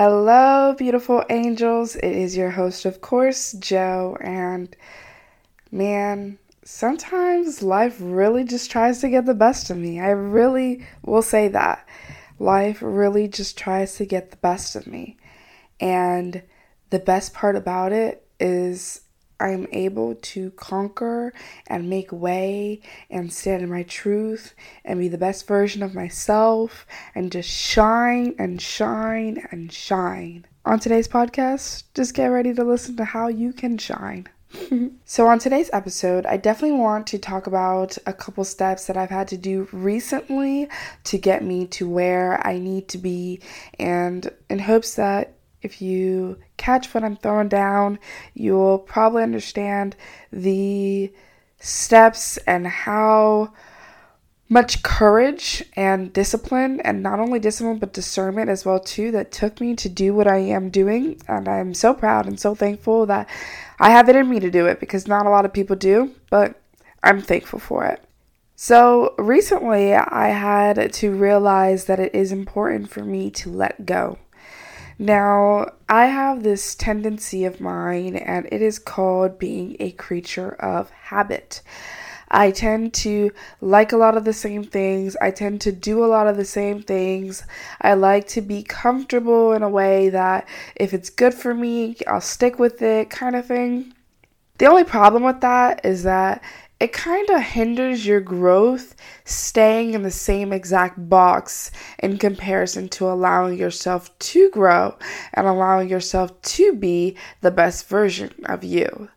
Hello, beautiful angels. It is your host, of course, Joe. And man, sometimes life really just tries to get the best of me. I really will say that. Life really just tries to get the best of me. And the best part about it is I'm able to conquer and make way and stand in my truth and be the best version of myself and just shine and shine and shine. On today's podcast, just get ready to listen to how you can shine. so, on today's episode, I definitely want to talk about a couple steps that I've had to do recently to get me to where I need to be, and in hopes that if you catch what I'm throwing down, you'll probably understand the steps and how much courage and discipline and not only discipline but discernment as well too that took me to do what I am doing and I'm so proud and so thankful that I have it in me to do it because not a lot of people do but I'm thankful for it. So recently I had to realize that it is important for me to let go. Now, I have this tendency of mine, and it is called being a creature of habit. I tend to like a lot of the same things. I tend to do a lot of the same things. I like to be comfortable in a way that if it's good for me, I'll stick with it, kind of thing. The only problem with that is that it kind of hinders your growth staying in the same exact box in comparison to allowing yourself to grow and allowing yourself to be the best version of you.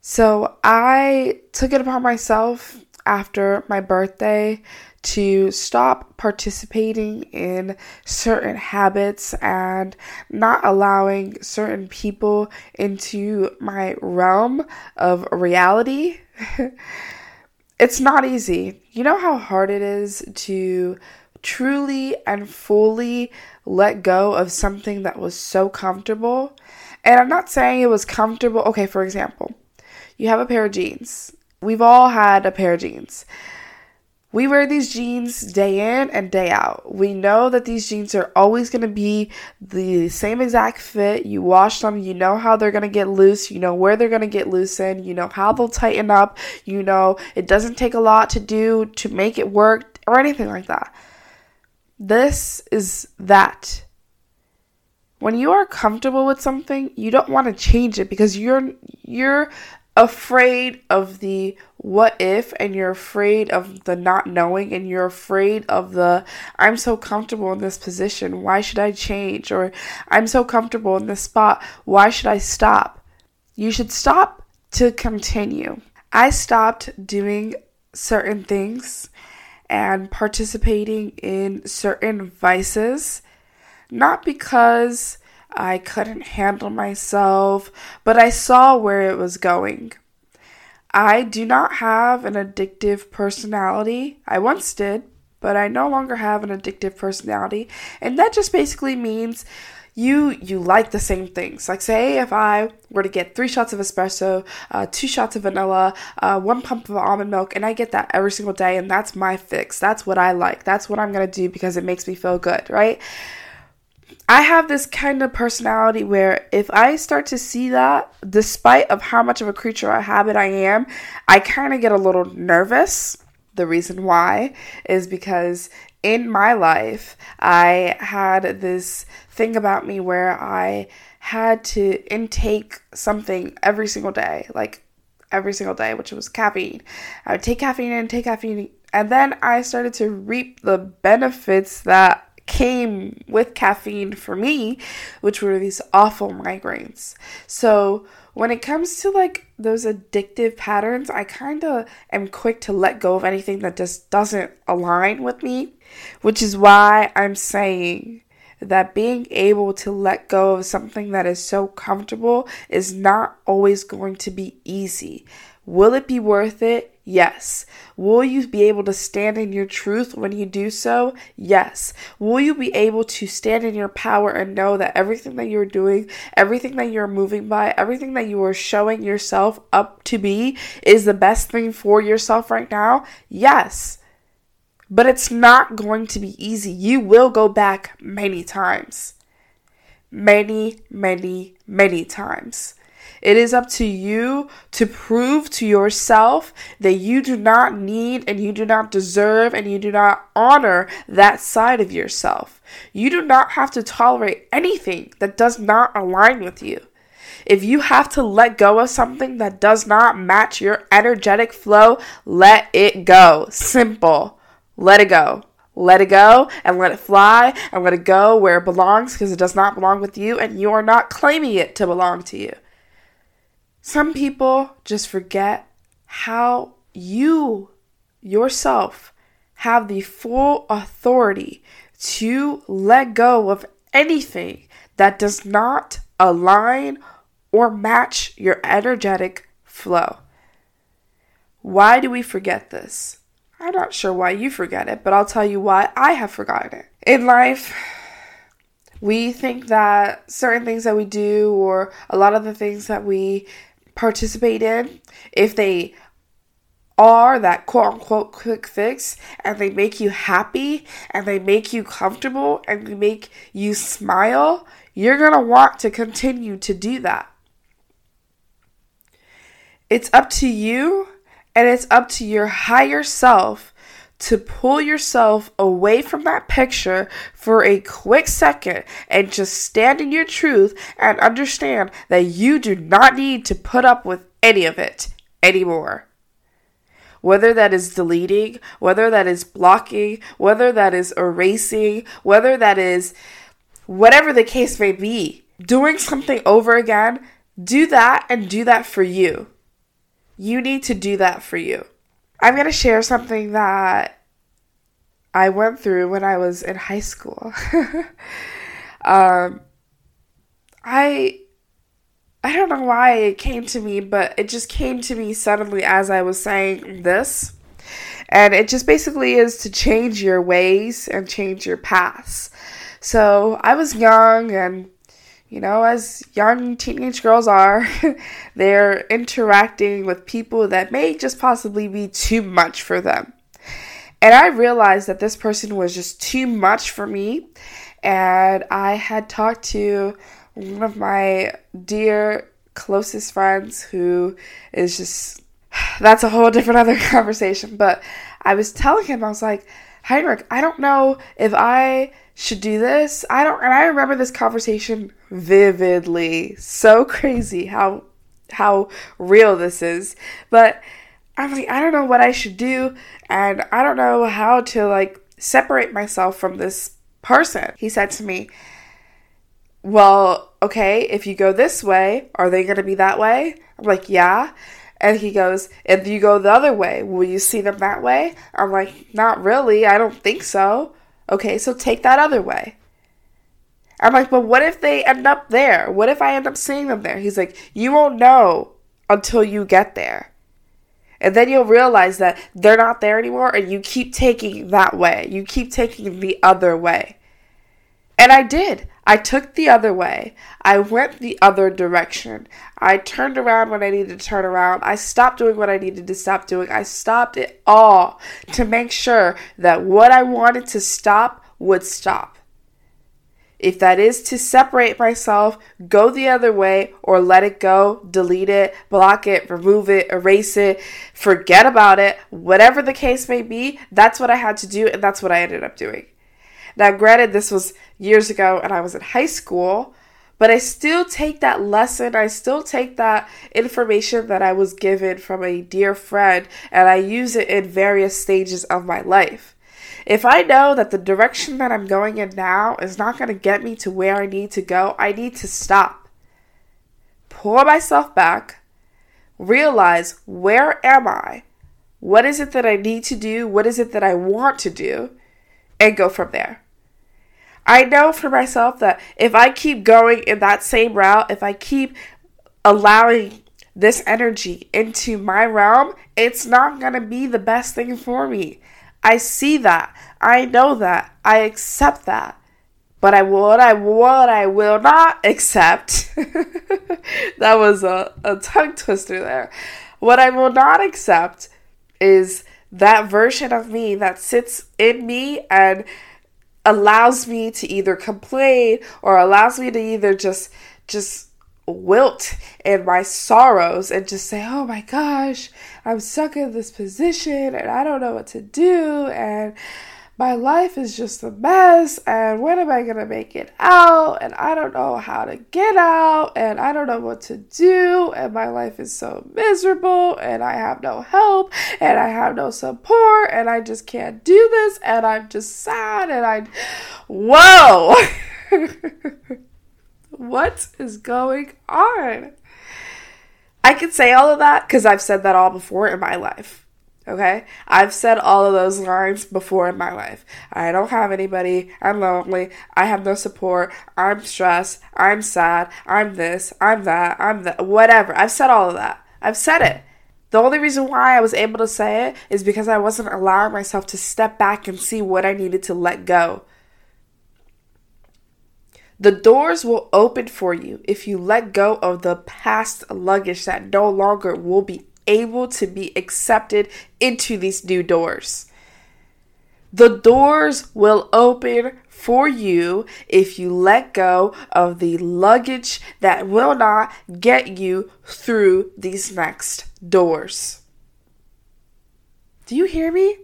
So I took it upon myself after my birthday to stop participating in certain habits and not allowing certain people into my realm of reality. it's not easy. You know how hard it is to truly and fully let go of something that was so comfortable? And I'm not saying it was comfortable. Okay, for example, you have a pair of jeans. We've all had a pair of jeans. We wear these jeans day in and day out. We know that these jeans are always going to be the same exact fit. You wash them, you know how they're going to get loose, you know where they're going to get loosened, you know how they'll tighten up, you know it doesn't take a lot to do to make it work or anything like that. This is that. When you are comfortable with something, you don't want to change it because you're you're afraid of the what if and you're afraid of the not knowing and you're afraid of the I'm so comfortable in this position, why should I change? Or I'm so comfortable in this spot, why should I stop? You should stop to continue. I stopped doing certain things and participating in certain vices, not because I couldn't handle myself, but I saw where it was going. I do not have an addictive personality. I once did, but I no longer have an addictive personality. And that just basically means you you like the same things. Like say if I were to get three shots of espresso, uh, two shots of vanilla, uh, one pump of almond milk, and I get that every single day, and that's my fix. That's what I like. That's what I'm gonna do because it makes me feel good, right? I have this kind of personality where if I start to see that, despite of how much of a creature of habit I am, I kind of get a little nervous. The reason why is because in my life, I had this thing about me where I had to intake something every single day, like every single day, which was caffeine. I would take caffeine and take caffeine, and then I started to reap the benefits that came with caffeine for me, which were these awful migraines. So, when it comes to like those addictive patterns, I kind of am quick to let go of anything that just doesn't align with me, which is why I'm saying that being able to let go of something that is so comfortable is not always going to be easy. Will it be worth it? Yes. Will you be able to stand in your truth when you do so? Yes. Will you be able to stand in your power and know that everything that you're doing, everything that you're moving by, everything that you are showing yourself up to be is the best thing for yourself right now? Yes. But it's not going to be easy. You will go back many times. many, many, many times. It is up to you to prove to yourself that you do not need and you do not deserve and you do not honor that side of yourself. You do not have to tolerate anything that does not align with you. If you have to let go of something that does not match your energetic flow, let it go. Simple. Let it go. Let it go and let it fly and let it go where it belongs because it does not belong with you and you are not claiming it to belong to you. Some people just forget how you yourself have the full authority to let go of anything that does not align or match your energetic flow. Why do we forget this? I'm not sure why you forget it, but I'll tell you why I have forgotten it. In life, we think that certain things that we do or a lot of the things that we participate in, if they are that quote unquote quick fix and they make you happy and they make you comfortable and they make you smile, you're going to want to continue to do that. It's up to you and it's up to your higher self to pull yourself away from that picture for a quick second and just stand in your truth and understand that you do not need to put up with any of it anymore. Whether that is deleting, whether that is blocking, whether that is erasing, whether that is whatever the case may be, doing something over again, do that and do that for you. You need to do that for you. I'm going to share something that I went through when I was in high school. um, I I don't know why it came to me, but it just came to me suddenly as I was saying this. And it just basically is to change your ways and change your paths. So I was young and you know, as young teenage girls are, they're interacting with people that may just possibly be too much for them. And I realized that this person was just too much for me. And I had talked to one of my dear closest friends who is just, that's a whole different other conversation. But I was telling him, I was like, Heinrich, I don't know if I should do this. I don't, and I remember this conversation vividly. So crazy how how real this is. But I'm like, I don't know what I should do, and I don't know how to like separate myself from this person. He said to me, Well, okay, if you go this way, are they gonna be that way? I'm like, Yeah. And he goes, If you go the other way, will you see them that way? I'm like, Not really. I don't think so. Okay, so take that other way. I'm like, but what if they end up there? What if I end up seeing them there? He's like, you won't know until you get there. And then you'll realize that they're not there anymore and you keep taking that way. You keep taking the other way. And I did. I took the other way. I went the other direction. I turned around when I needed to turn around. I stopped doing what I needed to stop doing. I stopped it all to make sure that what I wanted to stop would stop. If that is to separate myself, go the other way, or let it go, delete it, block it, remove it, erase it, forget about it, whatever the case may be, that's what I had to do, and that's what I ended up doing. Now, granted, this was years ago and I was in high school, but I still take that lesson, I still take that information that I was given from a dear friend, and I use it in various stages of my life. If I know that the direction that I'm going in now is not going to get me to where I need to go, I need to stop. Pull myself back, realize where am I? What is it that I need to do? What is it that I want to do? And go from there. I know for myself that if I keep going in that same route, if I keep allowing this energy into my realm, it's not going to be the best thing for me. I see that. I know that. I accept that. But I what I what I will not accept. that was a, a tongue twister there. What I will not accept is that version of me that sits in me and allows me to either complain or allows me to either just just wilt in my sorrows and just say, "Oh my gosh, I'm stuck in this position and I don't know what to do. And my life is just a mess and when am I going to make it out? And I don't know how to get out and I don't know what to do and my life is so miserable and I have no help and I have no support and I just can't do this and I'm just sad and I whoa! What is going on? I can say all of that cuz I've said that all before in my life Okay? I've said all of those lines before in my life. I don't have anybody. I'm lonely. I have no support. I'm stressed. I'm sad. I'm this. I'm that. I'm that. Whatever. I've said all of that. I've said it. The only reason why I was able to say it is because I wasn't allowing myself to step back and see what I needed to let go. The doors will open for you if you let go of the past luggage that no longer will be able to be accepted into these new doors. The doors will open for you if you let go of the luggage that will not get you through these next doors. Do you hear me?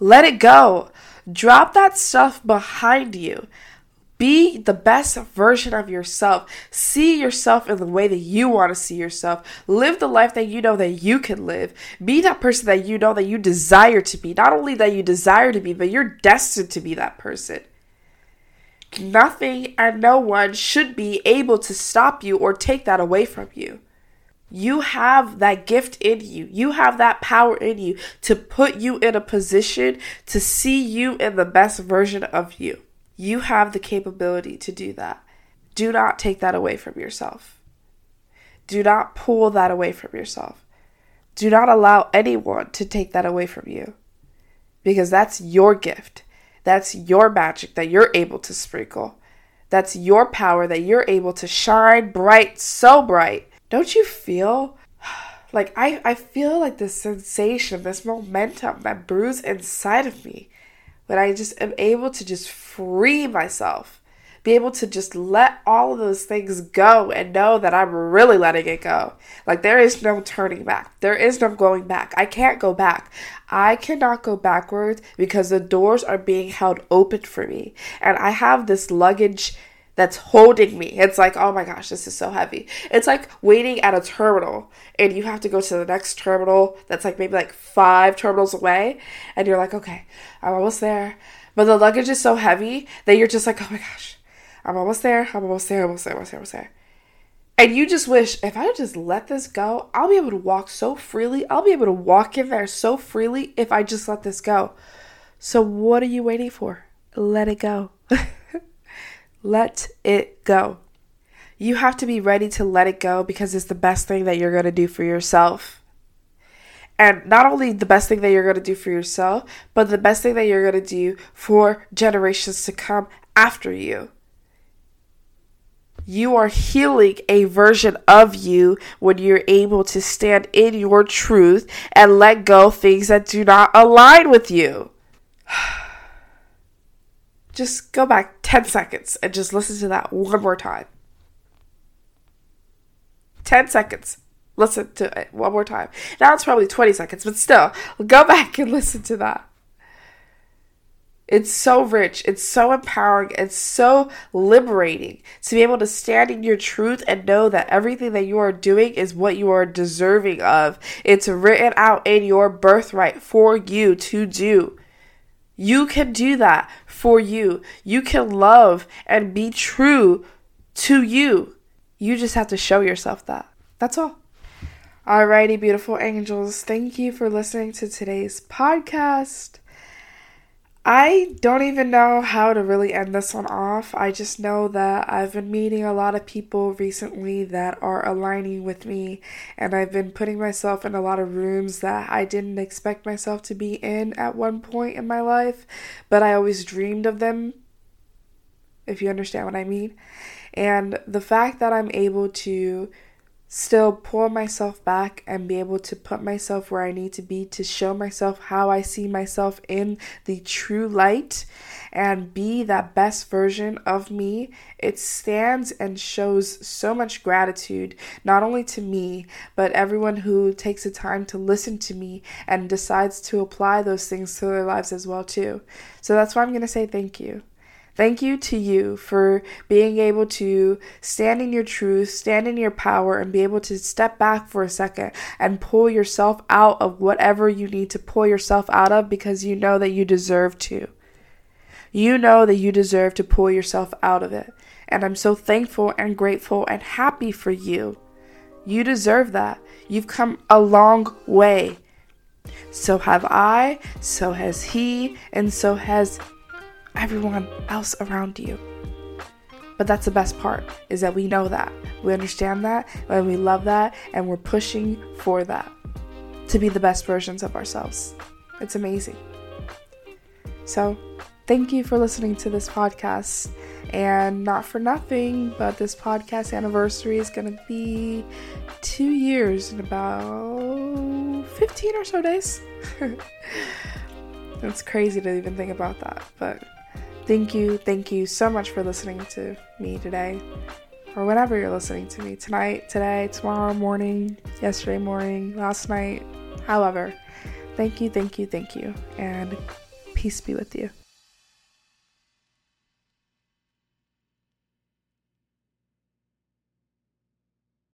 Let it go. Drop that stuff behind you. Be the best version of yourself. See yourself in the way that you want to see yourself. Live the life that you know that you can live. Be that person that you know that you desire to be. Not only that you desire to be, but you're destined to be that person. Nothing and no one should be able to stop you or take that away from you. You have that gift in you. You have that power in you to put you in a position to see you in the best version of you. You have the capability to do that. Do not take that away from yourself. Do not pull that away from yourself. Do not allow anyone to take that away from you because that's your gift. That's your magic that you're able to sprinkle. That's your power that you're able to shine bright, so bright. Don't you feel like I, I feel like this sensation, this momentum that brews inside of me when I just am able to just free myself, be able to just let all of those things go and know that I'm really letting it go. Like there is no turning back. There is no going back. I can't go back. I cannot go backwards because the doors are being held open for me. And I have this luggage that's holding me. It's like, oh my gosh, this is so heavy. It's like waiting at a terminal and you have to go to the next terminal that's like maybe like five terminals away. And you're like, okay, I'm almost there. But the luggage is so heavy that you're just like, oh my gosh, I'm almost there. I'm almost there. I'm almost there. Almost there. I'm almost there. And you just wish if I just let this go, I'll be able to walk so freely. I'll be able to walk in there so freely if I just let this go. So, what are you waiting for? Let it go. Let it go. You have to be ready to let it go because it's the best thing that you're going to do for yourself. And not only the best thing that you're going to do for yourself, but the best thing that you're going to do for generations to come after you. You are healing a version of you when you're able to stand in your truth and let go things that do not align with you. Just go back 10 seconds and just listen to that one more time. 10 seconds. Listen to it one more time. Now it's probably 20 seconds, but still, go back and listen to that. It's so rich, it's so empowering, it's so liberating to be able to stand in your truth and know that everything that you are doing is what you are deserving of. It's written out in your birthright for you to do. You can do that for you. You can love and be true to you. You just have to show yourself that. That's all. Alrighty, beautiful angels. Thank you for listening to today's podcast. I don't even know how to really end this one off. I just know that I've been meeting a lot of people recently that are aligning with me, and I've been putting myself in a lot of rooms that I didn't expect myself to be in at one point in my life, but I always dreamed of them, if you understand what I mean. And the fact that I'm able to still pull myself back and be able to put myself where I need to be to show myself how I see myself in the true light and be that best version of me, it stands and shows so much gratitude, not only to me, but everyone who takes the time to listen to me and decides to apply those things to their lives as well too. So that's why I'm going to say thank you. Thank you to you for being able to stand in your truth, stand in your power, and be able to step back for a second and pull yourself out of whatever you need to pull yourself out of because you know that you deserve to. You know that you deserve to pull yourself out of it. And I'm so thankful and grateful and happy for you. You deserve that. You've come a long way. So have I, so has he, and so has everyone else around you. But that's the best part is that we know that. We understand that and we love that and we're pushing for that to be the best versions of ourselves. It's amazing. So, thank you for listening to this podcast. And not for nothing, but this podcast anniversary is going to be two years in about 15 or so days. it's crazy to even think about that, but Thank you, thank you so much for listening to me today, or whenever you're listening to me tonight, today, tomorrow morning, yesterday morning, last night, however. Thank you, thank you, thank you, and peace be with you.